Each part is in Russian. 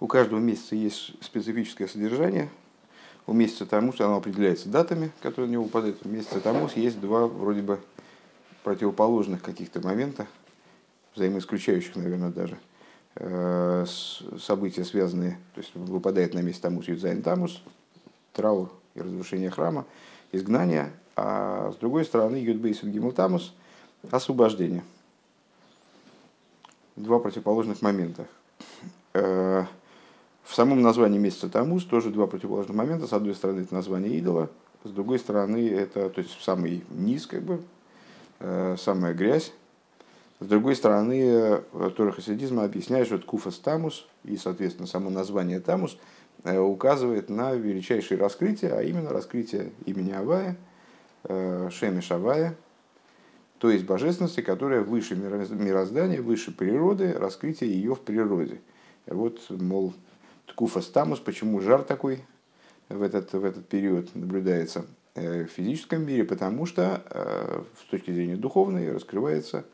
У каждого месяца есть специфическое содержание. У месяца Тамус оно определяется датами, которые на него выпадают. У месяца Тамус есть два вроде бы противоположных каких-то момента, взаимоисключающих, наверное, даже э, события, связанные, то есть выпадает на месяц Тамус Юдзайн Тамус, траур и разрушение храма, изгнание, а с другой стороны Юдбейс Гимл Тамус – освобождение. Два противоположных момента. Э, в самом названии месяца Тамус тоже два противоположных момента. С одной стороны, это название идола, с другой стороны, это то есть самый низ, как бы, э, самая грязь. С другой стороны, э, Тора Хасидизма объясняет, что Куфас Тамус, и, соответственно, само название Тамус э, указывает на величайшее раскрытие, а именно раскрытие имени Авая, Шемиш Авая, то есть божественности, которая выше мироздания, выше природы, раскрытие ее в природе. Вот, мол, Ткуфа Стамус, почему жар такой в этот, в этот период наблюдается э, в физическом мире, потому что э, с точки зрения духовной раскрывается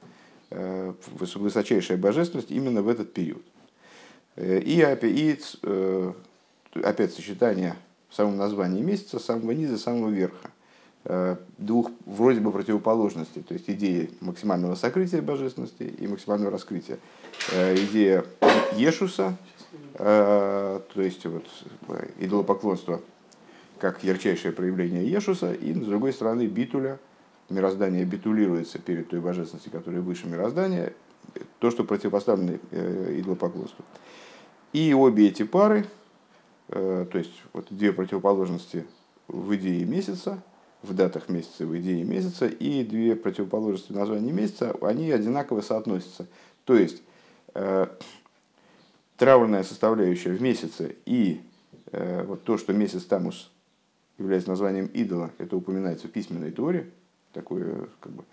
э, высочайшая божественность именно в этот период. И, и опять сочетание в самом названии месяца, самого низа, самого верха двух вроде бы противоположностей, то есть идеи максимального сокрытия божественности и максимального раскрытия. Идея Ешуса, то есть вот, идолопоклонство как ярчайшее проявление Ешуса, и с другой стороны битуля, мироздание битулируется перед той божественностью, которая выше мироздания, то, что противопоставлено э, идолопоклонству. И обе эти пары, э, то есть вот две противоположности в идее месяца, в датах месяца, в идее месяца, и две противоположности в названии месяца, они одинаково соотносятся. То есть траурная составляющая в месяце и э, вот то, что месяц Тамус является названием идола, это упоминается в письменной Торе, такое как бы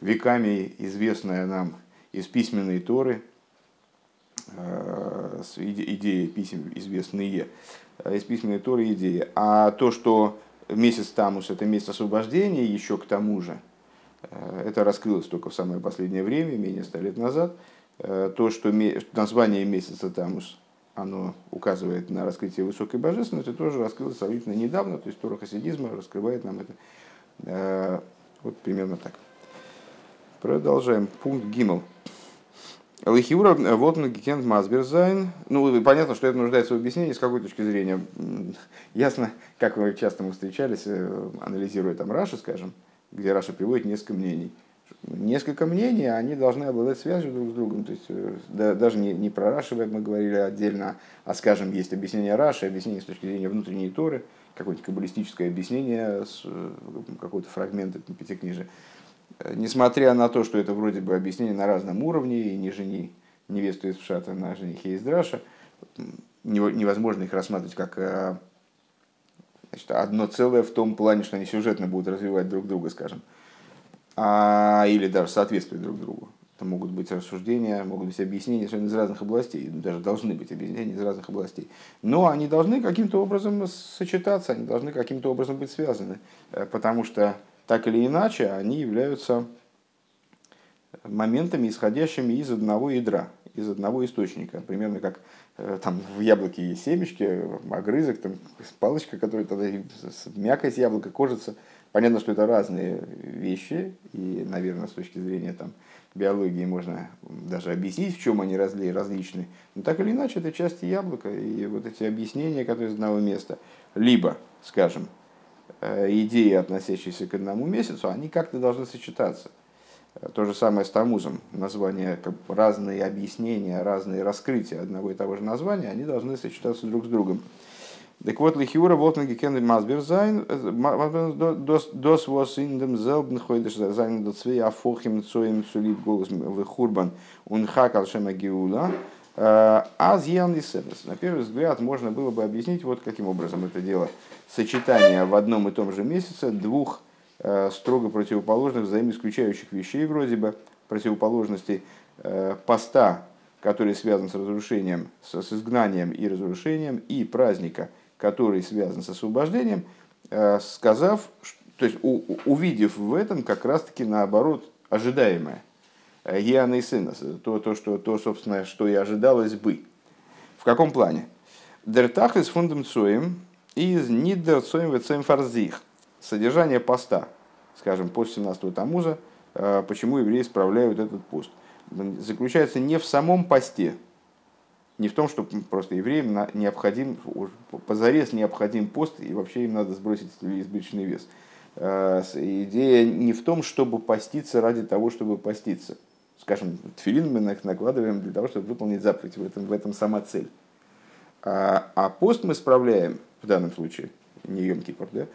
веками известное нам из письменной Торы, э, идеи писем известные, э, из письменной Торы идеи. А то, что месяц Тамус это месяц освобождения, еще к тому же, э, это раскрылось только в самое последнее время, менее ста лет назад – то, что название месяца Тамус, оно указывает на раскрытие высокой божественности, тоже раскрылось сравнительно недавно, то есть Тора Хасидизма раскрывает нам это э, вот примерно так. Продолжаем. Пункт Гимл. לכאורה וואלט געקענט מסביר זיין. Ну, понятно, что это нуждается в объяснении, с какой точки зрения. Ясно, как вы часто мы встречались, э, анализируя там Раши, скажем, где Раша приводит несколько мнений несколько мнений, они должны обладать связью друг с другом. То есть э, да, даже не, не про Раши, мы говорили отдельно, а, скажем, есть объяснение Раши, объяснение с точки зрения внутренней Торы, какое-нибудь каббалистическое объяснение, э, какой-то фрагмент пятикнижия. Э, несмотря на то, что это вроде бы объяснение на разном уровне, и не жени невесту из Пшата на женихе из Драша, невозможно их рассматривать как значит, одно целое в том плане, что они сюжетно будут развивать друг друга, скажем а, или даже соответствуют друг другу. Это могут быть рассуждения, могут быть объяснения из разных областей, даже должны быть объяснения из разных областей. Но они должны каким-то образом сочетаться, они должны каким-то образом быть связаны, э, потому что так или иначе они являются моментами, исходящими из одного ядра, из одного источника. Примерно как э, там в яблоке есть семечки, огрызок, там палочка, которая тогда мякоть яблока, кожица – Понятно, что это разные вещи, и, наверное, с точки зрения там, биологии можно даже объяснить, в чем они разли, различны. Но так или иначе, это части яблока, и вот эти объяснения, которые из одного места, либо, скажем, э, идеи, относящиеся к одному месяцу, они как-то должны сочетаться. То же самое с Тамузом. Названия, разные объяснения, разные раскрытия одного и того же названия, они должны сочетаться друг с другом. Так вот, לכאורה וואלט מען געקענט מסביר זיין, דאס וואס אין דעם זעלבן חודש זיינען דא צוויי הפכים צום צוליב גלות וחורבן און חג על שם הגאולה. Аз ян и На первый взгляд можно было бы объяснить вот каким образом это дело. Сочетание в одном и том же месяце двух э, строго противоположных, взаимоисключающих вещей вроде бы, противоположностей э, поста, который связан с разрушением, с изгнанием и разрушением, и праздника, который связан с освобождением, э, сказав, то есть увидев в этом как раз-таки наоборот ожидаемое. Гиана и сына, то, то, что, то, собственно, что и ожидалось бы. В каком плане? Дертахлис фундам цоем из нидер цоем вецем фарзих. Содержание поста, скажем, пост 17 Тамуза, э, почему евреи справляют этот пост, заключается не в самом посте, не в том, что просто евреям необходим, позарез необходим пост, и вообще им надо сбросить избыточный вес. Э, идея не в том, чтобы поститься ради того, чтобы поститься. Скажем, тфилин мы накладываем для того, чтобы выполнить заповедь, в этом, в этом сама цель. А, а пост мы справляем, в данном случае, не Йом Кипр, да,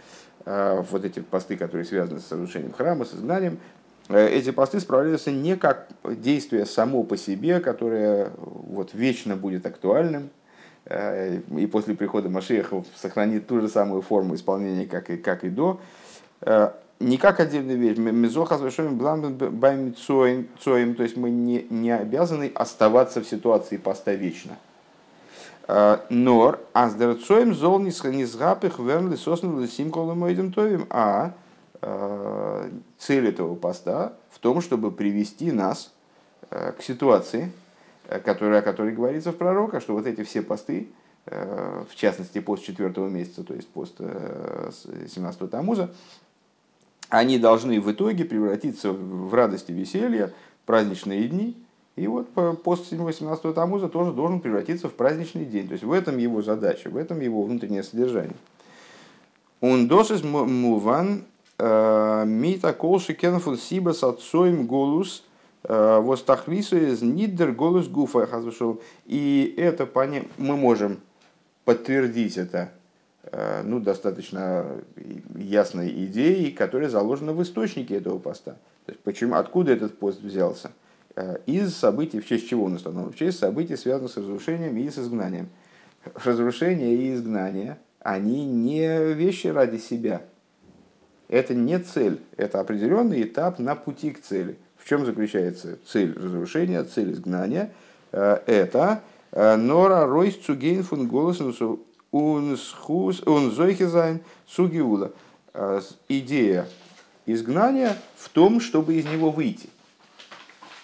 а вот эти посты, которые связаны с разрушением храма, с изгнанием, эти посты справляются не как действие само по себе, которое вот вечно будет актуальным, э, и после прихода Машеха сохранит ту же самую форму исполнения, как и, как и до, э, не как отдельная вещь. Мезоха совершенно бам цоем, то есть мы не, не обязаны оставаться в ситуации поста вечно. Нор, аздерцоем зол низгапых вернли сосны симколы мойдем товим. А цель этого поста в том, чтобы привести нас к ситуации, которая, о которой говорится в пророка, что вот эти все посты, в частности, пост четвертого месяца, то есть пост 17 Тамуза, они должны в итоге превратиться в радость и веселье, праздничные дни, и вот пост 18 Тамуза тоже должен превратиться в праздничный день. То есть в этом его задача, в этом его внутреннее содержание. Он досыс муван э, мита колши кенфун сиба с отцоем голус э, востахлису из нидер голос гуфа И это поня... мы можем подтвердить это э, ну, достаточно ясной идеей, которая заложена в источнике этого поста. То есть, почему, откуда этот пост взялся? Э, из событий, в честь чего он установлен? В честь событий, связанных с разрушением и с изгнанием. Разрушение и изгнание, они не вещи ради себя. Это не цель, это определенный этап на пути к цели. В чем заключается цель разрушения, цель изгнания? Э, это э, Нора Ройс Цугейн фун Голосен Унзойхизайн Сугиула. Идея изгнания в том, чтобы из него выйти.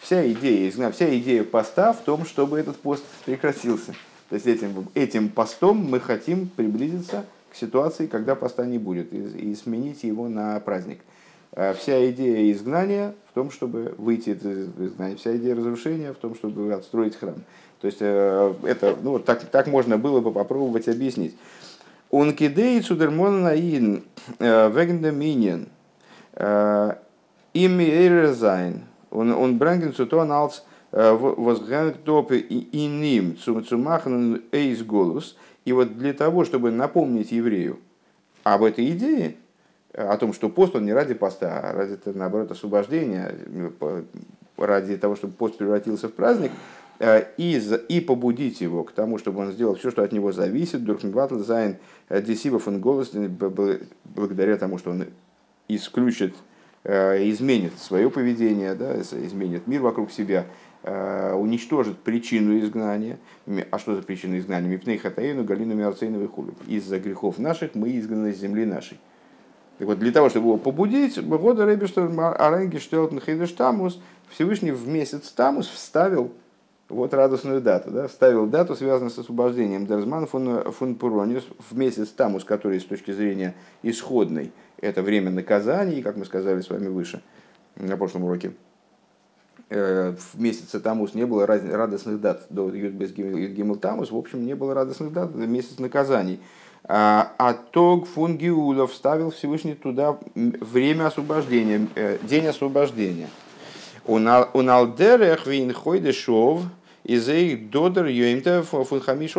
Вся идея, вся идея поста в том, чтобы этот пост прекратился. То есть этим, этим постом мы хотим приблизиться к ситуации, когда поста не будет, и, и сменить его на праздник. А вся идея изгнания в том, чтобы выйти из изгнания. Вся идея разрушения в том, чтобы отстроить храм. То есть э, это, ну, так, так можно было бы попробовать объяснить. Он кидеет судермон наин э, вегендоминин э, ими эйрзайн он, он бранген цутон алц возгранет топы и ним цумахнен эйс голос. И вот для того, чтобы напомнить еврею об этой идее, о том, что пост он не ради поста, а ради, наоборот, освобождения, ради того, чтобы пост превратился в праздник, э, и, и побудить его к тому, чтобы он сделал все, что от него зависит, Дурхенватл Зайн э, Десибов он голос, благодаря тому, что он исключит Э, изменит свое поведение, да, изменит мир вокруг себя, э, уничтожит причину изгнания. А что за причина изгнания? Мипней хатаину, галину миарцейновой хулю. Из-за грехов наших мы изгнаны с земли нашей. Так вот, для того, чтобы его побудить, года Ребештер Аренги Штелтен Хейдеш Тамус, Всевышний в месяц Тамус вставил вот радостную дату, да, вставил дату, связанную с освобождением Дерзман фон, фон Пурониус в месяц Тамус, который с точки зрения исходной – это время наказаний, как мы сказали с вами выше на прошлом уроке. Э, в месяце Тамус не было радостных дат до Юдбес Гимл Тамус, в общем, не было радостных дат, месяц наказаний. А, а Тог фун Гиула вставил Всевышний туда время освобождения, э, день освобождения. У Налдерех вин хойдешов – из их додер юэмта фунхамиш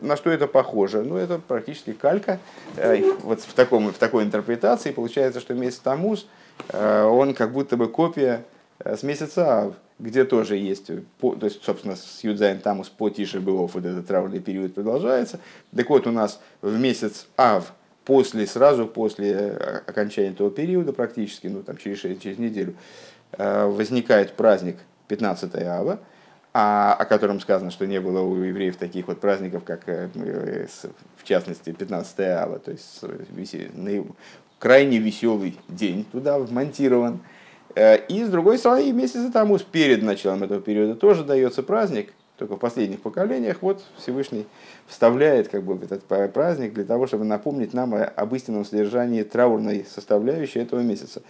На что это похоже? Ну, это практически калька. Э, вот в, таком, в такой интерпретации получается, что месяц Тамус, он как будто бы копия с месяца Ав, где тоже есть, то есть, собственно, с Юдзайн Тамус по Тише Белов вот этот траурный период продолжается. Так вот, у нас в месяц Ав, после, сразу после окончания этого периода, практически, ну, там, через, через неделю, возникает праздник 15 Ава, а, о котором сказано, что не было у евреев таких вот праздников, как э, э, в частности 15 ава, то есть крайне веселый день туда вмонтирован. Э, и с другой стороны, месяц Тамус перед началом этого периода тоже дается праздник, Только в последних поколениях вот Всевышний вставляет как бы этот праздник для того, чтобы напомнить нам об истинном содержании траурной составляющей этого месяца.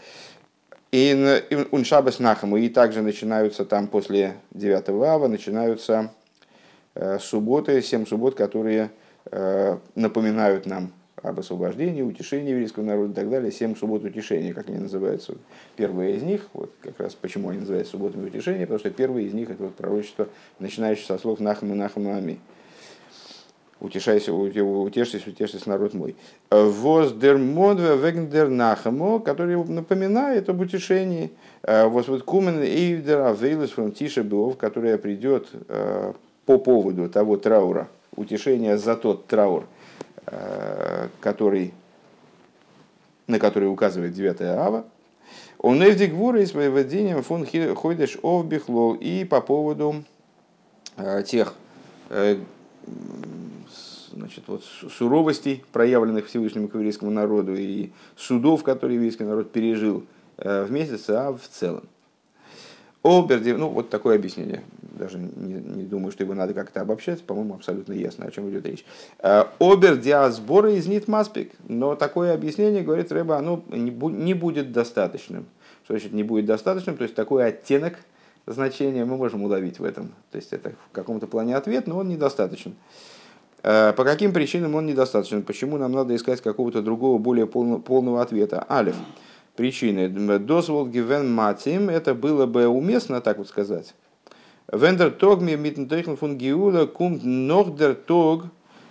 И уншабас нахаму, и также начинаются там после 9 ава, начинаются э, субботы, семь суббот, которые э, напоминают нам об освобождении, утешении еврейского народа и так далее. Семь суббот утешения, как они называются. Первая из них, вот как раз почему они называются субботами утешения, потому что первая из них это вот пророчество, начинающее со слов Нахаму Нахаму Ами. Утешайся, утешься, утешься, народ мой. Воз дер модве вегндер нахамо, который напоминает об утешении. Воз вот кумен эйвдер авейлес фром тише беов, которая придет э, по поводу того траура, утешения за тот траур, который, на который указывает 9 ава, он эвдик и своим введением фон ходишь овбихлол и по поводу э, тех э, значит, вот, суровостей, проявленных Всевышнему к еврейскому народу, и судов, которые еврейский народ пережил в месяц, а в целом. Оберди, ну вот такое объяснение. Даже не, не думаю, что его надо как-то обобщать. По-моему, абсолютно ясно, о чем идет речь. Э, Обердиа сбора из нит маспик. Но такое объяснение, говорит Рэба, оно не, будет достаточным. Что значит не будет достаточным? То есть такой оттенок значения мы можем уловить в этом. То есть это в каком-то плане ответ, но он недостаточен. Э, по каким причинам он недостаточен? Почему нам надо искать какого-то другого, более полного ответа? Алиф причины. Дозвол гивен матим, это было бы уместно, так вот сказать. Вендер тог ми митнтехн фун гиула кумт нох дер тог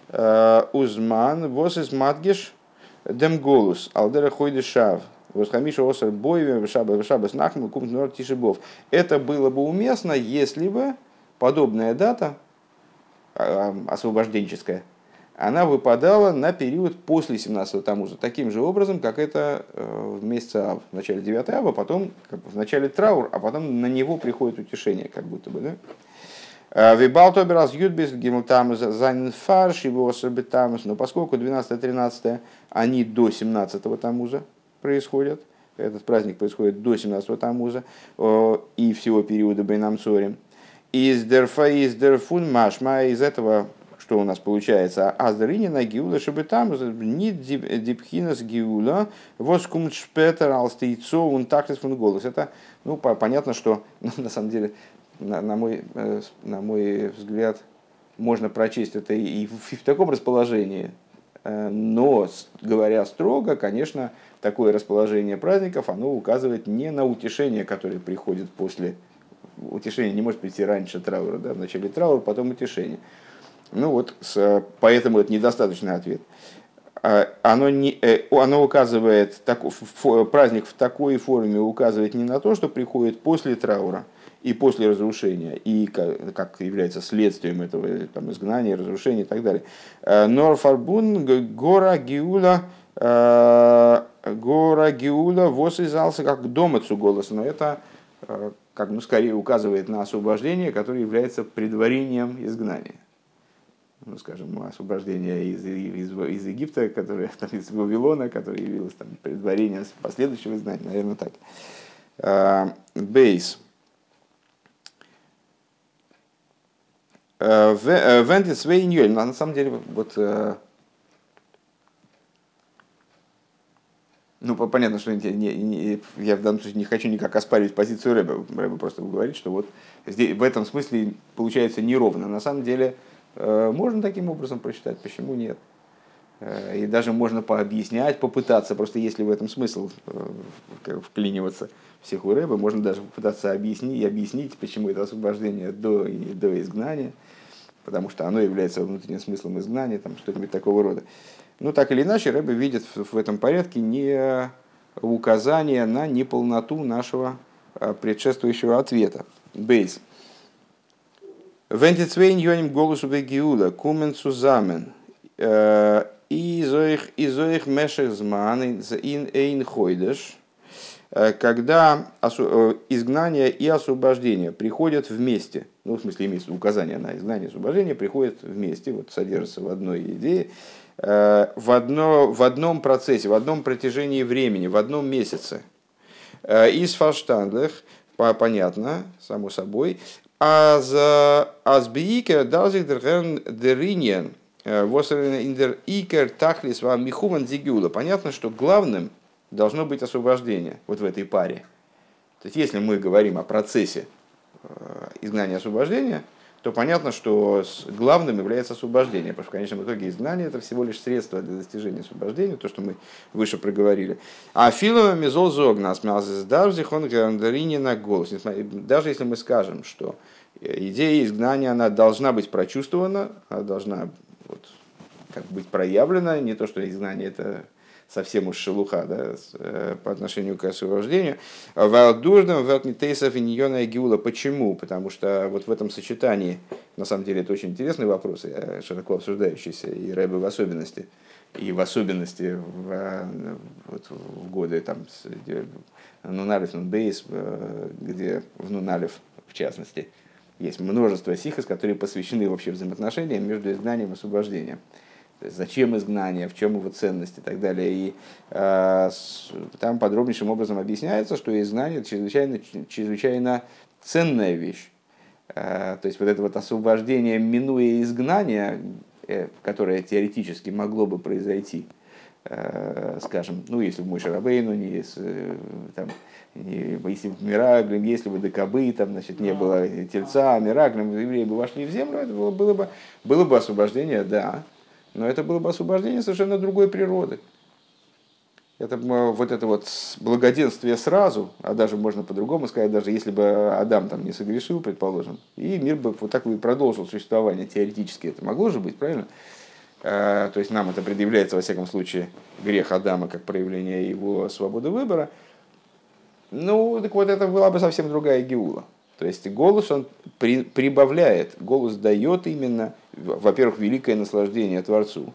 э, узман вос из матгиш дем голус алдера хойде шав. Восхамиша осер шаба шабас нахму кумт нор тишибов. Это было бы уместно, если бы подобная дата э, освобожденческая она выпадала на период после 17-го Тамуза, таким же образом, как это э, в месяце Ав, в начале 9 Ава, потом как бы в начале траур, а потом на него приходит утешение, как будто бы, да? Э, Вибал тоберас юдбис гимутамус занин фарш его тамус, но поскольку 12-13 они до 17-го Тамуза происходят, этот праздник происходит до 17-го Тамуза и всего периода Бейнамцорим, из дерфа из дерфун машма, из этого что у нас получается? Аздаринина гиула, чтобы там не дипхинас гиула, воскум шпетер алстейцо, он тактис фун голос. Это, ну, понятно, что на самом деле, на, на, мой, э, на мой взгляд, можно прочесть это и в, и в таком расположении. Э, но, говоря строго, конечно, такое расположение праздников, оно указывает не на утешение, которое приходит после утешения не может прийти раньше траура, да, в начале траура, потом утешение. Ну вот, с, поэтому это недостаточный ответ. А, оно, не, э, оно указывает, так, праздник в такой форме указывает не на то, что приходит после траура и после разрушения, и как, как является следствием этого там, изгнания, разрушения и так далее. Э, Норфарбун гора гиула э, гора гиула восизался как домыцу голоса, но это как ну, скорее указывает на освобождение, которое является предварением изгнания ну, скажем, освобождение из, из, из Египта, которое, там, из Вавилона, которое явилось там, предварением последующего знания, наверное, так. А, бейс. А, э, Вендис Вейньоль. На самом деле, вот э, Ну, понятно, что не, не, я в данном случае не хочу никак оспаривать позицию Рэба. Рэба просто говорит, что вот здесь, в этом смысле получается неровно. На самом деле, Э, можно таким образом прочитать, почему нет? Э, и даже можно пообъяснять, попытаться, просто если в этом смысл э, вклиниваться всех у Рэба, можно даже попытаться объяснить, объяснить, почему это освобождение до, до изгнания, потому что оно является внутренним смыслом изгнания, там что-нибудь такого рода. Ну, так или иначе, Рэба видит в этом порядке не указание на неполноту нашего предшествующего ответа. Бейс. Wenn die zwei Jahre Golus über Geula kommen zusammen, и зоих мешах зман ин эйн хойдеш, когда изгнание и освобождение приходят вместе, ну, в смысле, имеется указание на изгнание и освобождение, приходят вместе, вот содержатся в одной идее, в, одно, в одном процессе, в одном протяжении времени, в одном месяце. Из фарштандлых, понятно, само собой, Аз биикер дазик дериньен индер икер тахлис вам михуман зигюла. Понятно, что главным должно быть освобождение вот в этой паре. То есть, если мы говорим о процессе изгнания освобождения, то понятно, что главным является освобождение, потому что в конечном итоге изгнание это всего лишь средство для достижения освобождения, то, что мы выше проговорили. А филова мизол зогна дарзих он на голос. Даже если мы скажем, что идея изгнания она должна быть прочувствована, она должна вот, как быть проявлена, не то, что изгнание это совсем уж шелуха да, э, по отношению к освобождению. Валдурдом, Велтнитейсов и Ньона Гиула. Почему? Потому что вот в этом сочетании, на самом деле это очень интересный вопрос, широко обсуждающийся, и Рэбе в особенности, и в особенности в, вот, в годы там, Нуналев, Нунбейс, э, где в Нуналев в частности, есть множество сихос, которые посвящены вообще взаимоотношениям между изгнанием и освобождением зачем изгнание, в чем его ценность и так далее. И э, там подробнейшим образом объясняется, что изгнание это чрезвычайно, чрезвычайно ценная вещь. Э, то есть вот это вот освобождение, минуя изгнание, э, которое теоретически могло бы произойти, скажем, ну если бы мой Шарабейну, не, если, там, не, если бы Мираглем, если бы Декабы, там, значит, не было Тельца, Мираглем, евреи бы вошли в землю, это было, было, бы, было бы освобождение, да, но это было бы освобождение совершенно другой природы. Это вот это вот благоденствие сразу, а даже можно по-другому сказать, даже если бы Адам там не согрешил, предположим, и мир бы вот так и продолжил существование, теоретически это могло же быть, правильно? А, то есть нам это предъявляется, во всяком случае, грех Адама как проявление его свободы выбора. Ну, так вот это была бы совсем другая геула. То есть голос он при, прибавляет, голос дает именно, во-первых, великое наслаждение Творцу.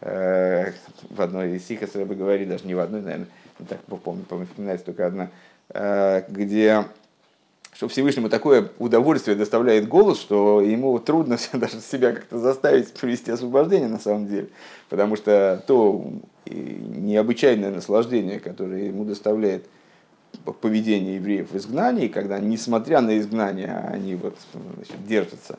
Э, в одной из стихов бы говорит, даже не в одной, наверное, так помню, помню, вспоминается только одна, э, где что Всевышнему такое удовольствие доставляет голос, что ему трудно даже себя как-то заставить провести освобождение на самом деле. Потому что то необычайное наслаждение, которое ему доставляет поведение евреев в изгнании, когда, несмотря на изгнание, они вот, значит, держатся,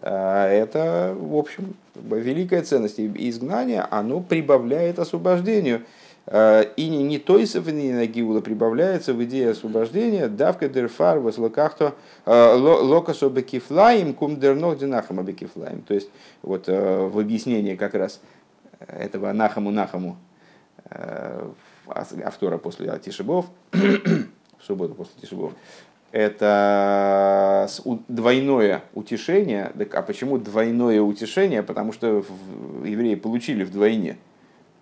а, это, в общем, великая ценность. И изгнание, оно прибавляет освобождению. А, и не, не той на Гиула прибавляется в идее освобождения, давка дерфар возлокахто а, локасо бекифлаем кум дернох динахама бекифлаем. То есть вот в объяснении как раз этого нахаму нахаму автора после Тишебов, в субботу после Тишебов, это двойное утешение. А почему двойное утешение? Потому что евреи получили вдвойне.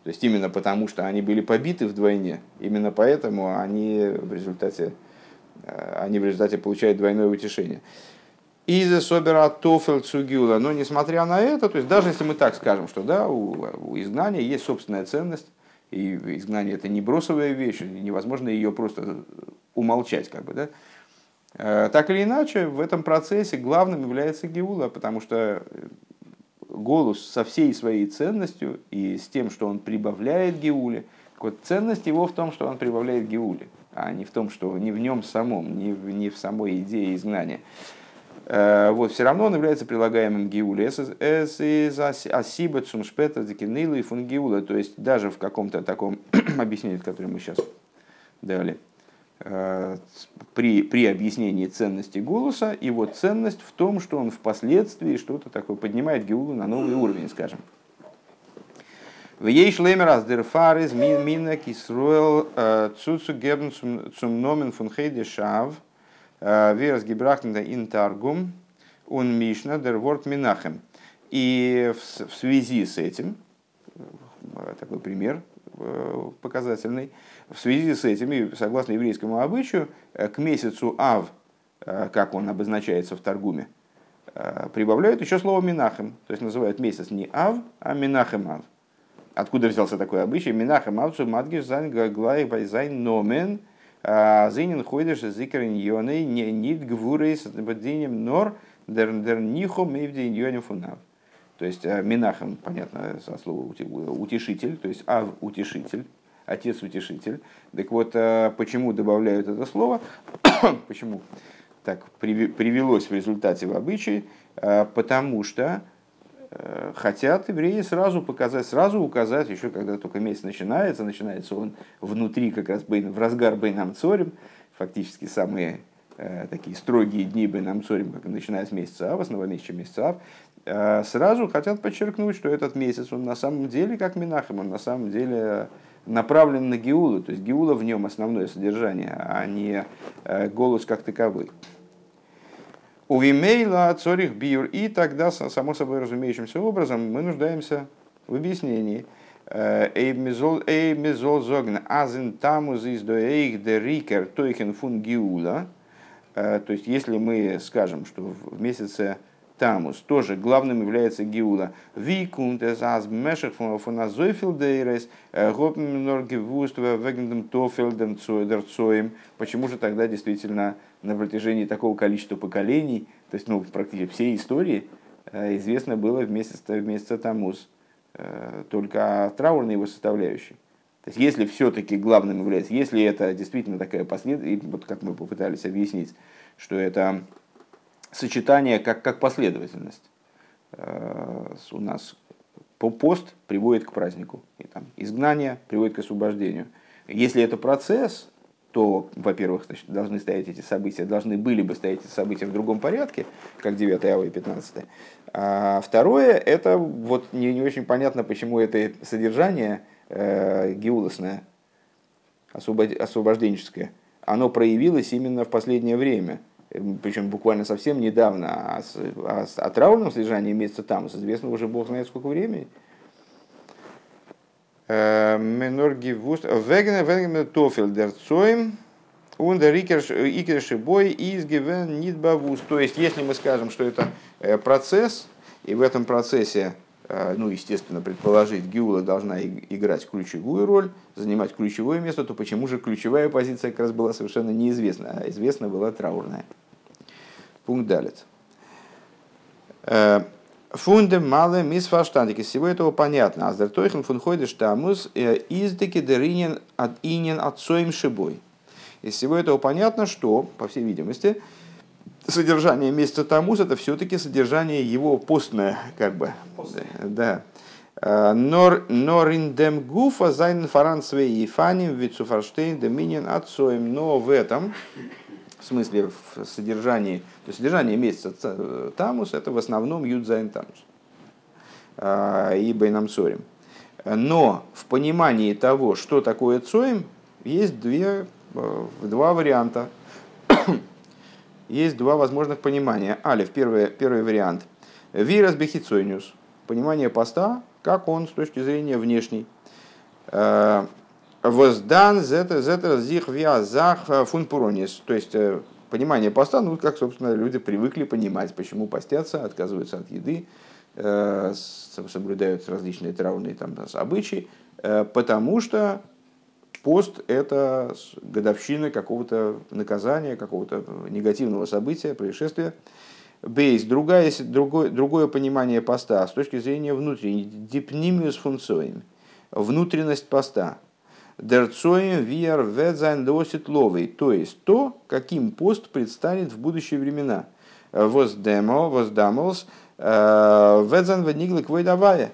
То есть именно потому, что они были побиты вдвойне. Именно поэтому они в результате, э, они в результате получают двойное утешение. Из собера тофел цугюла. Но несмотря на это, то есть даже если мы так скажем, что да, у, у изгнания есть собственная ценность, и изгнание это не бросовая вещь, невозможно ее просто умолчать, как бы, да. Э, так или иначе, в этом процессе главным является Геула, потому что голос со всей своей ценностью и с тем, что он прибавляет Геуле, вот ценность его в том, что он прибавляет Геуле, а не в том, что не в нем самом, не в, не в самой идее изгнания. Э, вот, все равно он является прилагаемым гиуле. Асиба цумшпета декинилу и фунгиула. То есть даже в каком-то таком объяснении, которое мы сейчас дали, при, при объяснении ценности голоса, его ценность в том, что он впоследствии что-то такое поднимает Геулу на новый уровень, скажем. В ей шлемер аз дер мина кисруэл э, цуцу гебн цум номен фун хейде шав – Верс гибрахнда интаргум он мишна дер ворт минахем. И в связи с этим, такой пример показательный, в связи с этим, согласно еврейскому обычаю, к месяцу Ав, как он обозначается в Таргуме, прибавляют еще слово Минахем. То есть называют месяц не Ав, а Минахем Ав. Откуда взялся такой обычай? Минахем Ав, Мадгиш, Зайн, Гаглай, Байзайн, Номен – а, Зейнин ходишь зикрин йоны не нит гвурей с бдинем нор дер дер нихо мейвдин йоним фунав. То есть Минахам, понятно, со слова утешитель, то есть Ав утешитель, отец утешитель. Так вот, а, почему добавляют это слово? почему? так привелось в результате в обычай, потому что хотят евреи сразу показать, сразу указать, еще когда только месяц начинается, начинается он внутри, как раз в разгар Бейнам Цорим, фактически самые Э, такие строгие дни Бенам Цорим, как начиная с месяца Ав, с новомесяча месяца Ав, э, сразу хотят подчеркнуть, что этот месяц, он на самом деле, как Минахем, он на самом деле направлен на Геулу, то есть Геула в нем основное содержание, а не э, голос как таковой. У Вимейла Цорих Биур, и тогда, само собой разумеющимся образом, мы нуждаемся в объяснении. Эй мизол зогн азен тамуз из до эйх де рикер тойхен фун Геула, Э, то есть, если мы скажем, что в месяце Тамус тоже главным является Гиула. Викунт es аз мешах von азойфил дейрес, гопм нор гевуст вегендем тофелдем цоем. Почему же тогда действительно на протяжении такого количества поколений, то есть ну, практически всей истории, э, известно было в месяц, в месяце Тамус э, только траурной его составляющей. То есть, если все-таки главным является, если это действительно такая последовательность, вот как мы попытались объяснить, что это сочетание как, как последовательность. Э, у нас пост приводит к празднику, и там изгнание приводит к освобождению. Если это процесс, то, во-первых, значит, должны стоять эти события, должны были бы стоять эти события в другом порядке, как 9 ава и 15. А второе, это вот не, не очень понятно, почему это содержание – э, геулосное, освобожденческое, оно проявилось именно в последнее время. Причем буквально совсем недавно. А о, о траурном содержании месяца там известно уже бог знает сколько времени. Э, Менорги вуст. Вегне вегне тофель дерцоем. Он икерши бой из гивен. То есть, если мы скажем, что это э, процесс, и в этом процессе Э, ну, естественно, предположить, Гиула должна играть ключевую роль, занимать ключевое место, то почему же ключевая позиция как раз была совершенно неизвестна, а известна была траурная. Пункт далит. Э, Фунде мале мисфаштандики. Из всего этого понятно. Аздер тойхен фун хойдеш тамус э, издеки деринен от инен отцоем шибой. Из всего этого понятно, что, по всей видимости, содержание месяца Тамуз это все-таки содержание его постное, как бы. Постное. Да. А, нор Нориндем гуфа зайн фаранцвей и фаним вицуфарштейн доминин отцоем. Но в этом, в смысле в содержании, то есть содержание месяца Тамус это в основном Юдзайн Тамус а, и Бейнам Сорим. Но в понимании того, что такое Цоем, есть две, э, два варианта есть два возможных понимания. Алиф, первый, первый вариант. Вирас бехицойниус. Понимание поста, как он с точки зрения внешней. Э, воздан зетер зих зах фун пуронис. То есть э, понимание поста, ну как, собственно, люди привыкли понимать, почему постятся, отказываются от еды, э, соблюдают различные травные там, обычаи, потому что Пост – это годовщина какого-то наказания, какого-то негативного события, происшествия. Бейс – другое, другое, понимание поста с точки зрения внутренней. Дипнимиус функциями. Внутренность поста. Дерцоем виар ведзайн досит ловый. То есть то, каким пост предстанет в будущие времена. Воздемо, воздамолс, э, ведзайн вениглик войдавая.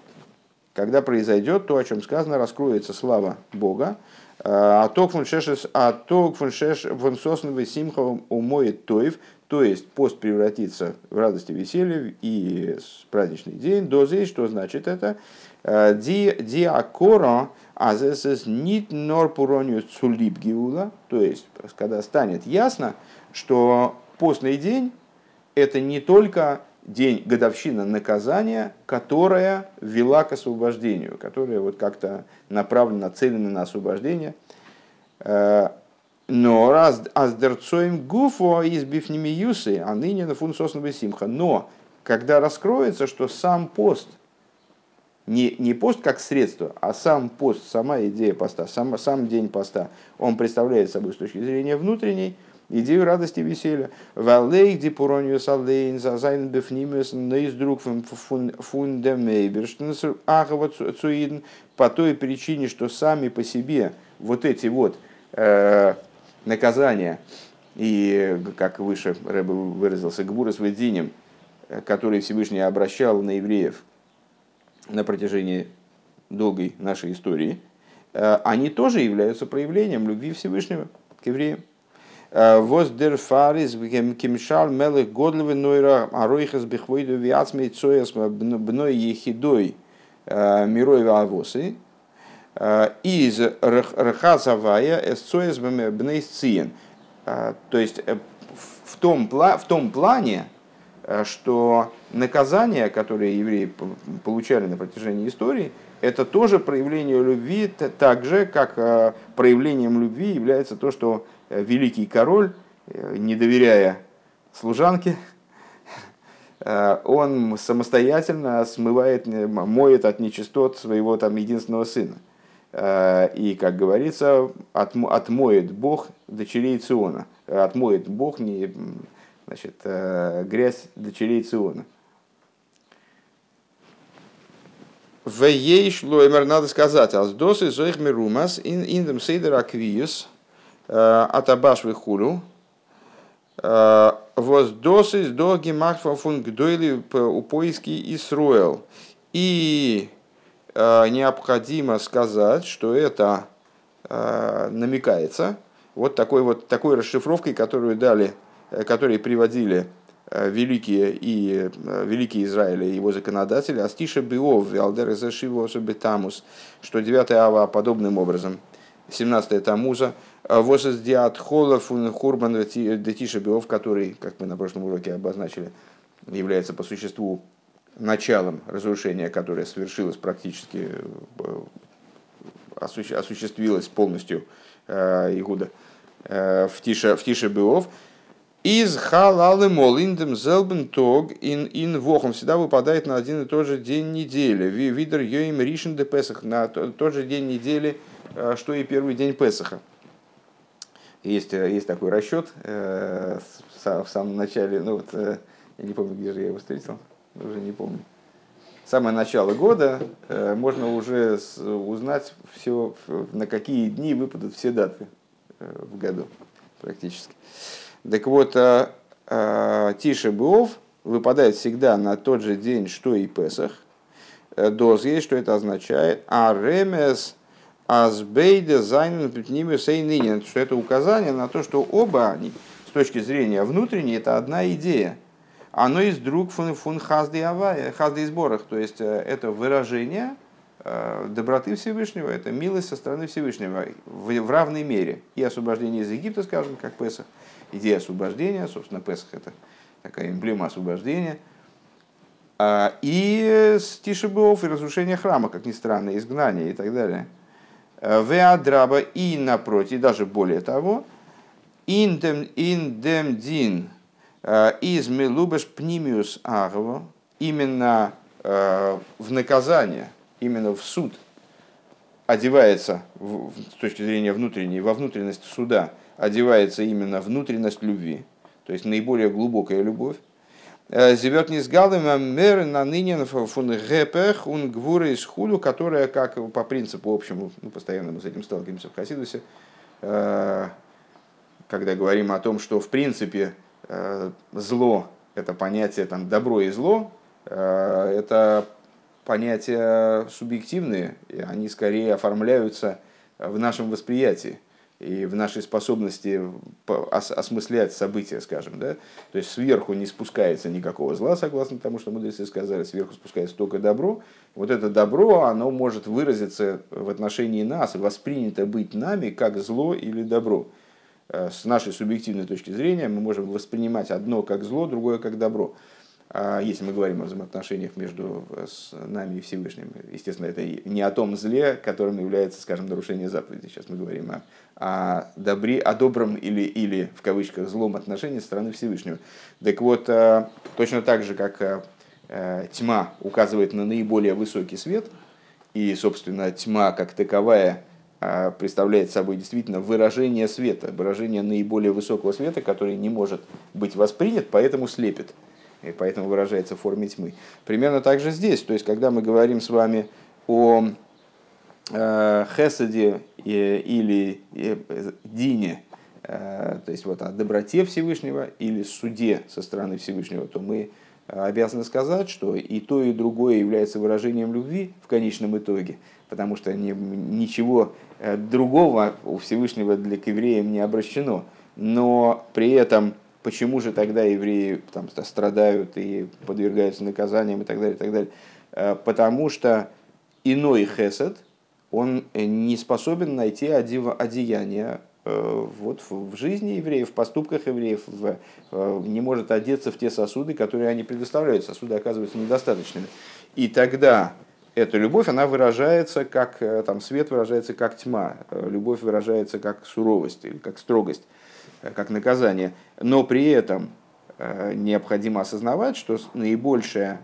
Когда произойдет то, о чем сказано, раскроется слава Бога, а ток фуншеш, а ток фуншеш венсосновый симховым умоет тоев, то есть пост превратится в радость и веселье и праздничный день. До здесь, что значит это? Э, ди диакоро азесес нит нор пуронию цулип гиула, то есть когда станет ясно, что постный день это не только день годовщина наказания, которая вела к освобождению, которая вот как-то направлена, нацелена на освобождение. Э, но раз аздерцоем гуфо из бифними а ныне на фун симха. Но когда раскроется, что сам пост, не, не пост как средство, а сам пост, сама идея поста, сам, сам день поста, он представляет собой с точки зрения внутренней, идею радости и веселья. Валейк дипуронию салейн зазайн бефнимес нейздрук фундемейберштенс ахава цуидн по той причине, что сами по себе вот эти вот э, наказания, и, как выше Рэбе выразился, Гвура с Вединем, который Всевышний обращал на евреев на протяжении долгой нашей истории, они тоже являются проявлением любви Всевышнего к евреям. Воз дер фарис кимшал мелых годлевы нойра аройхас бихвойду виацмей цояс бной ехидой мирой авосы из рахазавая эсцояс бнейсциен. То есть в том, в том плане, что наказания, которые евреи получали на протяжении истории, это тоже проявление любви, так же, как проявлением любви является то, что Э, великий король, э, не доверяя служанке, э, он самостоятельно смывает, моет от нечистот своего там единственного сына. И, как говорится, отмоет Бог дочерей Циона. Отмоет Бог не, значит, грязь дочерей Циона. В ей шло, надо сказать, аздосы зоих мирумас ин индем сейдер Э, Атабаш вихулю. Э, Воздосис до гемахфа фун гдойли у поиски Исруэл. И э, необходимо сказать, что это намекается вот такой вот такой расшифровкой, которую дали, которые приводили великие и великие Израиля и его законодатели, Астиша Биов, Алдер Зашиву Тамус, что 9 ава подобным образом, 17 Тамуза, Э, Восес диат холов хурбан детиша биов, который, как мы на прошлом уроке обозначили, является по существу началом разрушения, которое совершилось практически, э, осуществилось полностью э, Игуда в Тише, в Тише Биов. Из халалы молиндем зелбен тог ин ин вохом всегда выпадает на один и тот же день недели. Видер йоим ришен де Песах на тот же день недели, что и первый день Песаха. Есть, э, есть такой расчет э, в самом начале, ну вот, э, я не помню, где же я его встретил, уже не помню. Самое начало года э, можно уже с, узнать все, на какие дни выпадут все даты э, в году практически. Так вот, э, э, Тише Буов выпадает всегда на тот же день, что и Песах. Э, Доз есть, что это означает. А ремес Азбейде зайнен ними сейнинин, что это указание на то, что оба они, с точки зрения внутренней, это одна идея. Оно из друг фун, фун хазды авая, хазды сборах, то есть э, это выражение э, доброты Всевышнего, это милость со стороны Всевышнего в, в равной мере. И освобождение из Египта, скажем, как Песах, идея освобождения, собственно, Песах это такая эмблема освобождения, а, и стишебов и разрушение храма, как ни странно, изгнание и так далее – Веадраба и напротив, даже более того, индем индем дин э, из мелубеш пнимиус агво, именно э, в наказание, именно в суд одевается, с точки зрения внутренней, во внутренность суда, одевается именно внутренность любви, то есть наиболее глубокая любовь, Э, Зевет не сгалым мер на ныне фун гепех ун гвура из худу, которая, как по принципу общему, ну, постоянно мы с этим сталкиваемся в Хасидусе, э, когда говорим о том, что в принципе э, зло это понятие там добро и зло, это понятия субъективные, и они скорее оформляются в нашем восприятии и в нашей способности осмыслять события, скажем, да, то есть сверху не спускается никакого зла, согласно тому, что мудрецы сказали, сверху спускается только добро. Вот это добро, оно может выразиться в отношении нас, воспринято быть нами как зло или добро. Э, с нашей субъективной точки зрения мы можем воспринимать одно как зло, другое как добро. А если мы говорим о взаимоотношениях между э, нами и Всевышним, естественно, это не о том зле, которым является, скажем, нарушение заповеди. Сейчас мы говорим о, о, добре, о добром или, или, в кавычках, злом отношении стороны Всевышнего. Так вот, э, точно так же, как э, тьма указывает на наиболее высокий свет, и, собственно, тьма как таковая представляет собой действительно выражение света, выражение наиболее высокого света, который не может быть воспринят, поэтому слепит и поэтому выражается в форме тьмы. Примерно так же здесь, то есть когда мы говорим с вами о э, хесаде или э, дине то есть вот о доброте Всевышнего или суде со стороны Всевышнего, то мы обязаны сказать, что и то, и другое является выражением любви в конечном итоге, потому что не, ничего другого у Всевышнего для к евреям не обращено. Но при этом почему же тогда евреи там, страдают и подвергаются наказаниям и так далее, и так далее? Потому что иной хесед, он не способен найти одеяние э, вот в жизни евреев, в поступках евреев, в, э, не может одеться в те сосуды, которые они предоставляют. Сосуды оказываются недостаточными. И тогда эта любовь, она выражается как, э, там, свет выражается как тьма, любовь выражается как суровость или как строгость, как наказание. Но при этом необходимо осознавать, что наибольшее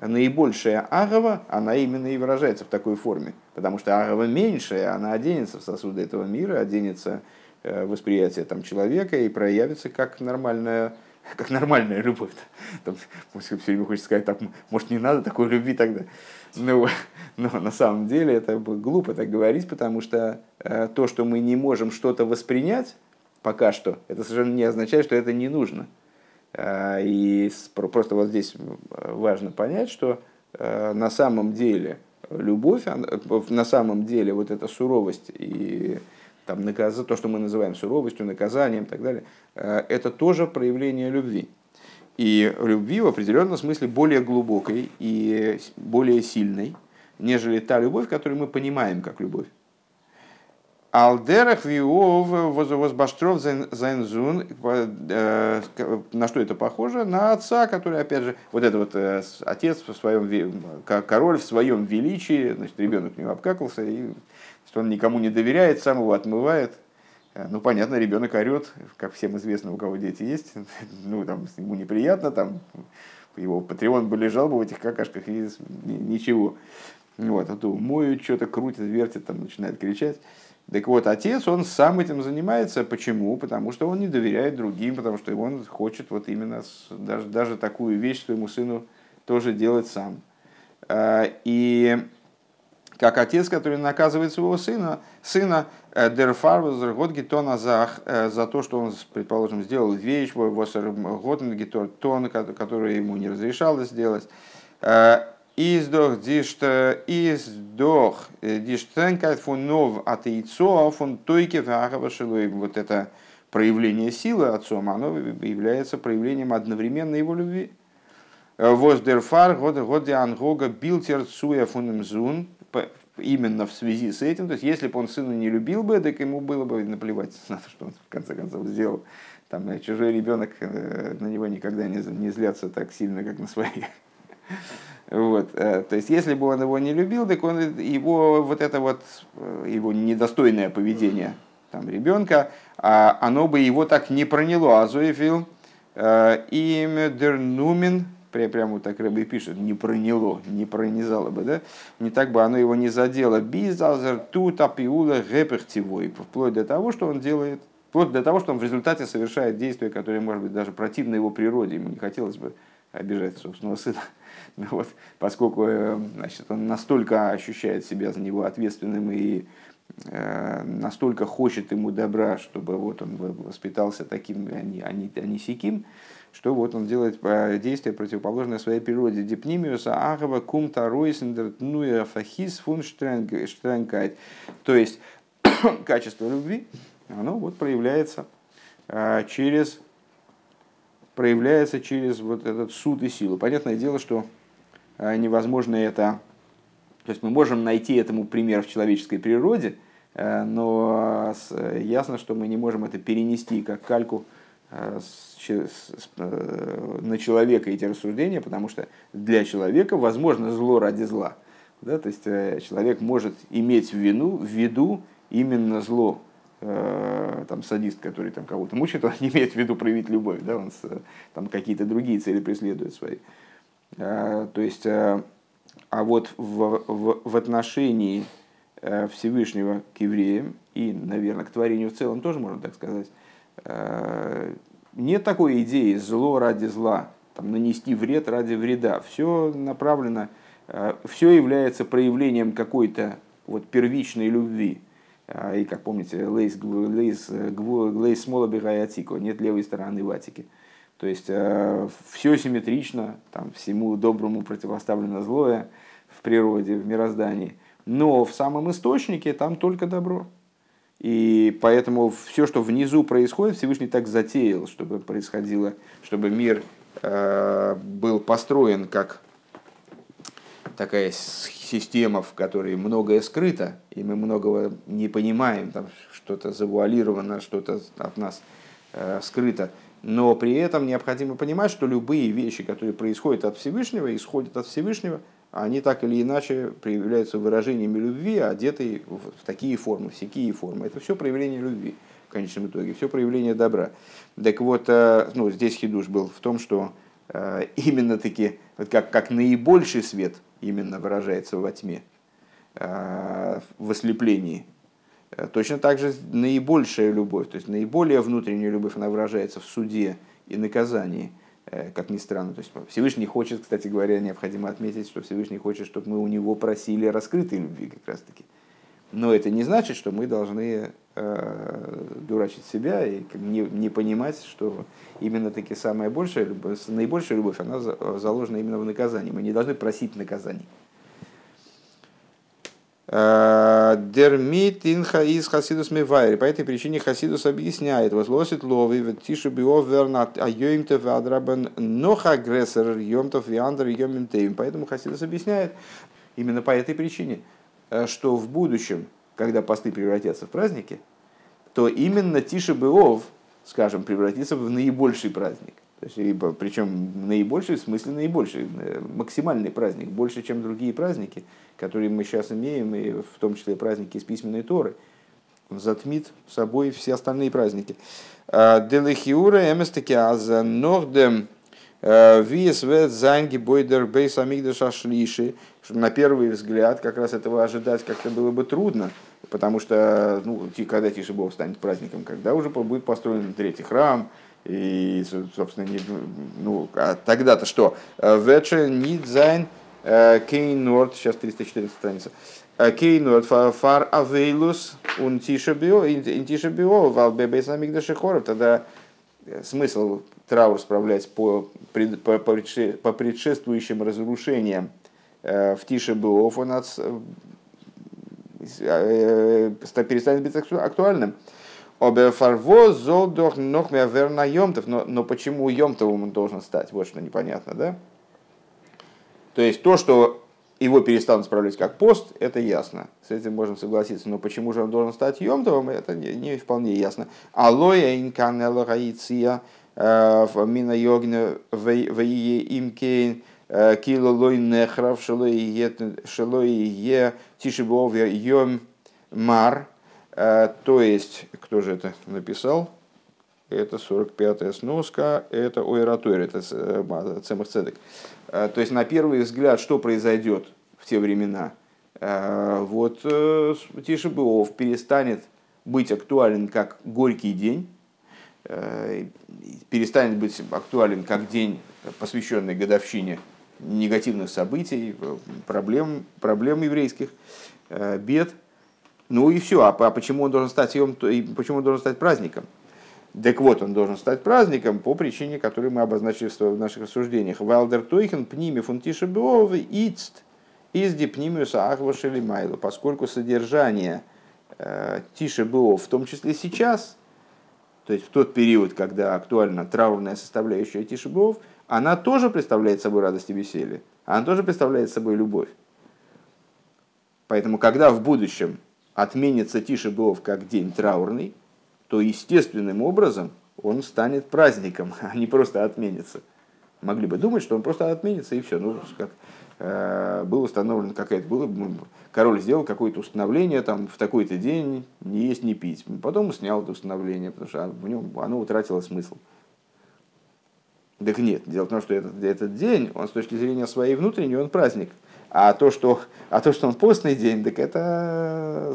наибольшая агава, она именно и выражается в такой форме. Потому что агава меньшая, она оденется в сосуды этого мира, оденется э, восприятие там, человека и проявится как нормальная, как нормальная любовь. Там, все время хочется сказать, так, может, не надо такой любви тогда. Но, но на самом деле это глупо так говорить, потому что э, то, что мы не можем что-то воспринять пока что, это совершенно не означает, что это не нужно. Э, и просто вот здесь важно понять, что э, на самом деле любовь, на самом деле вот эта суровость и там, наказ... то, что мы называем суровостью, наказанием и так далее, э, это тоже проявление любви. И любви в определенном смысле более глубокой и более сильной, нежели та любовь, которую мы понимаем как любовь. Алдерах виов возбаштров зайнзун. Э, на что это похоже? На отца, который, опять же, вот это вот э, отец в своем, король в своем величии, значит, ребенок у него обкакался, и что он никому не доверяет, сам его отмывает. Э, ну, понятно, ребенок орет, как всем известно, у кого дети есть. Ну, там, ему неприятно, там, его патреон бы лежал бы в этих какашках, и ничего. Вот, а то моют, что-то крутит, вертит, там, начинает кричать. Так вот, отец, он сам этим занимается. Почему? Потому что он не доверяет другим, потому что он хочет вот именно даже, даже такую вещь своему сыну тоже делать сам. А, и как отец, который наказывает своего сына, сына э, Дерфарвазер год гетона за, э, за то, что он, предположим, сделал вещь, восер год гетон, который ему не разрешалось сделать. Э, Издох дишт издох диштенкайт фун нов от яйцо фун тойке вагава Вот это проявление силы отцом, оно является проявлением одновременно его любви. Воздерфар год год ангога билтер цуя фунемзун именно в связи с этим. То есть, если бы он сына не любил бы, так ему было бы наплевать на то, что он в конце концов сделал. Там чужой ребенок на него никогда не, не злятся так сильно, как на своих. Вот. Э, то есть, если бы он его не любил, так он его вот это вот э, его недостойное поведение там, ребенка, а оно бы его так не проняло. А Зоефил э, имя дернумен, прямо вот так рыба и пишет, не проняло, не пронизало бы, да? Не так бы оно его не задело. Бизазер тут апиула гепехтивой, вплоть до того, что он делает, вплоть до того, что он в результате совершает действия, которые, может быть, даже противны его природе, ему не хотелось бы обижать собственного сына. Вот, поскольку э, значит, он настолько ощущает себя за него ответственным и э, настолько хочет ему добра, чтобы вот он воспитался таким, а не, а не, а не сяким, что вот он делает э, действие противоположное своей природе. Депнимиуса агава кумта ройсендер нуя фахис фун штренкайт. То есть качество любви, оно вот проявляется через проявляется через вот этот суд и силу. Понятное дело, что невозможно это... То есть мы можем найти этому пример в человеческой природе, э, но ясно, что мы не можем это перенести как кальку э, на человека эти рассуждения, потому что для человека возможно зло ради зла. Да? То есть человек может иметь в, вину, в виду именно зло. Там садист, который там кого-то мучает, он не имеет в виду проявить любовь, да? он там какие-то другие цели преследует свои. Э, то есть, э, а вот в, в, в отношении э, Всевышнего к евреям и, наверное, к творению в целом тоже можно так сказать, нет такой идеи зло ради зла, там, нанести вред ради вреда. Все направлено, все является проявлением какой-то вот первичной любви. И, как помните, лейс, лейс, лейс смола бегайатико, нет левой стороны ватики. То есть все симметрично, там, всему доброму противоставлено злое в природе, в мироздании. Но в самом источнике там только добро. И поэтому все, что внизу происходит, Всевышний так затеял, чтобы происходило, чтобы мир э, был построен как такая система, в которой многое скрыто, и мы многого не понимаем, там что-то завуалировано, что-то от нас э, скрыто. Но при этом необходимо понимать, что любые вещи, которые происходят от Всевышнего, исходят от Всевышнего – они так или иначе проявляются выражениями любви, одетые в такие формы, всякие формы. Это все проявление любви в конечном итоге, все проявление добра. Так вот, э, ну, здесь хидуш был в том, что э, именно таки, вот как, как наибольший свет именно выражается во тьме, э, в ослеплении, точно так же наибольшая любовь, то есть наиболее внутренняя любовь, она выражается в суде и наказании – Э, как ни странно. То есть Всевышний хочет, кстати говоря, необходимо отметить, что Всевышний хочет, чтобы мы у него просили раскрытой любви как раз таки. Но это не значит, что мы должны э, дурачить себя и не, не понимать, что именно таки самая большая любовь, наибольшая любовь, она заложена именно в наказании. Мы не должны просить наказаний. Дермит инха из хасидус мивайри. По этой причине хасидус объясняет. Возлосит лови тишу биов вернат а йомтов адрабан нох агрессор йомтов виандр йомимтейм. Поэтому хасидус объясняет именно по этой причине, э, что в будущем, когда посты превратятся в праздники, то именно тише биов, скажем, превратится в наибольший праздник. То есть, причем наибольший, в смысле наибольший, э, максимальный праздник, больше, чем другие праздники, которые мы сейчас имеем, и в том числе праздники из письменной Торы, затмит собой все остальные праздники. А, Делехиура эместеки аза нордем э, виесвет занги бойдер бейс амигдаша шлиши. На первый взгляд как раз этого ожидать как-то было бы трудно, потому что ну, когда Тишебов станет праздником, когда уже будет построен третий храм, и, собственно, не, ну, а тогда-то что? Вече Нидзайн Кейн Норд, сейчас 314 страница. Кейн Норд фар авейлус ун тишебио, интишебио, валбебейс намигдашихоров. Тогда э, смысл траур справлять по, по, по предшествующим разрушениям э, в Тишебиов, он от, э, перестанет быть актуальным. Оберфарво золдох нох верна Йомтов. Но, но почему Йомтовым он должен стать? Вот что непонятно, да? То есть то, что его перестанут справлять как пост, это ясно. С этим можно согласиться. Но почему же он должен стать Йомтовым, это не, не вполне ясно. Алоя инканела гаиция э, мина йогна вие имкейн э, кило лой нехрав шелой е тишебов йом мар а, то есть, кто же это написал? Это 45-я сноска, это Ойратойр, это э, Цемах Цедек. А, то есть, на первый взгляд, что произойдет в те времена? А, вот э, Тишебеов перестанет быть актуален как горький день, э, перестанет быть актуален как день, посвященный годовщине негативных событий, проблем, проблем еврейских, бед – ну и все. А, а почему он должен стать почему он должен стать праздником? Так вот, он должен стать праздником по причине, которую мы обозначили в наших рассуждениях. Валдер Тойхен пними фунтиша биовы ицт из дипнимиуса ахва шелимайлу, поскольку содержание э, тише биов, в том числе сейчас, то есть в тот период, когда актуальна траурная составляющая тише биов, она тоже представляет собой радость и веселье, она тоже представляет собой любовь. Поэтому, когда в будущем отменится Тишебов как день траурный, то естественным образом он станет праздником, а не просто отменится. Могли бы думать, что он просто отменится и все. Ну, как э, было установлено какая-то, было, король сделал какое-то установление там в такой-то день не есть, не пить. Потом снял это установление, потому что в нем оно утратило смысл. Так нет, дело в том, что этот, этот день, он с точки зрения своей внутренней, он праздник – а то, что, а то, что он постный день, так это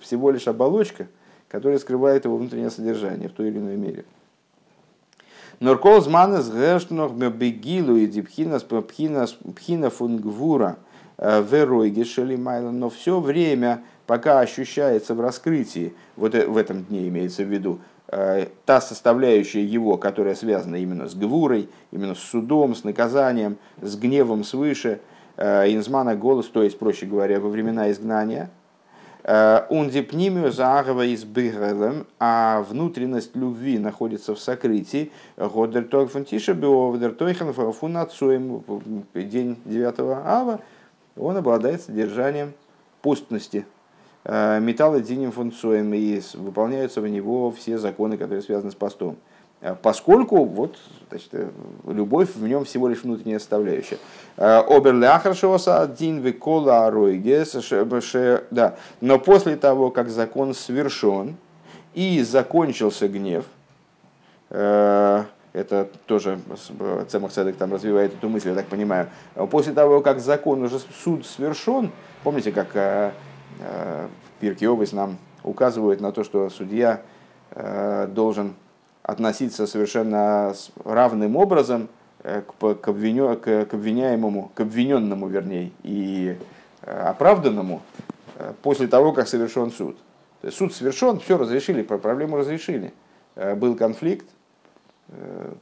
всего лишь оболочка, которая скрывает его внутреннее содержание в той или иной мере. Норкол зманес гэштнох бегилу и дипхинас пхина фунгвура веройги шелимайла, но все время, пока ощущается в раскрытии, вот в этом дне имеется в виду, та составляющая его, которая связана именно с гвурой, именно с судом, с наказанием, с гневом свыше, инзмана голос, то есть, проще говоря, во времена изгнания, Ундипнимию заагова из бигрелем, а внутренность любви находится в сокрытии. Годер тойфунтиша биовдер тойхан фунацуем. День 9 ава он обладает содержанием пустности. Металла диним фунцуем и выполняются в него все законы, которые связаны с постом. Э, поскольку вот, значит, э, любовь в нем всего лишь внутренняя составляющая. Э, Оберляхаршоса один викола да. Но после того, как закон совершен и закончился гнев, это тоже Цемах Цедек там развивает эту мысль, я так понимаю. После того, как закон уже суд совершен, помните, как в Пирке Обыс нам указывают на то, что судья должен относиться совершенно равным образом э, к, к, обвиню, к, к обвиняемому, к обвиненному, вернее, и э, оправданному э, после того, как совершен суд. То есть суд совершен, все разрешили, проблему разрешили. Был конфликт,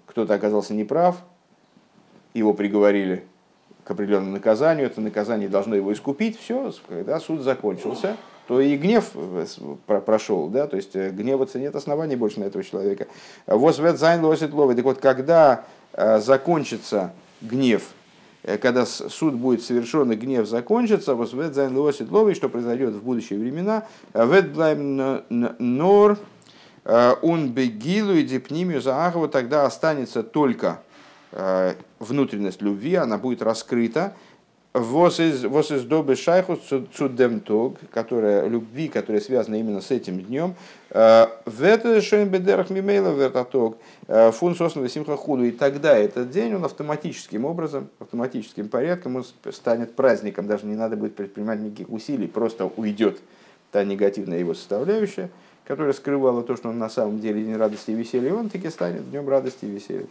кто-то оказался неправ, его приговорили к определенному наказанию, это наказание должно его искупить, все, когда суд закончился, то и гнев э, прошел, да, то есть э, гневаться нет оснований больше на этого человека. וואס וועט זיין לעתיד לבוא. Так вот, когда э, закончится гнев, когда суд будет совершен и гнев закончится, возвет зайн лосит ловы, что произойдет в будущие времена, вет блайм нор он бегилу и депнимию за тогда останется только внутренность любви, она будет раскрыта, Вос из добы шайху цудемтог, которая любви, которая связана именно с этим днем. Э, в это шейнбедерах мимейла вертатог э, фун сосного симха худу. И тогда этот день, он автоматическим образом, автоматическим порядком, он станет праздником. Даже не надо будет предпринимать никаких усилий, просто уйдет та негативная его составляющая, которая скрывала то, что он на самом деле день радости и веселья, он таки станет днем радости и веселья.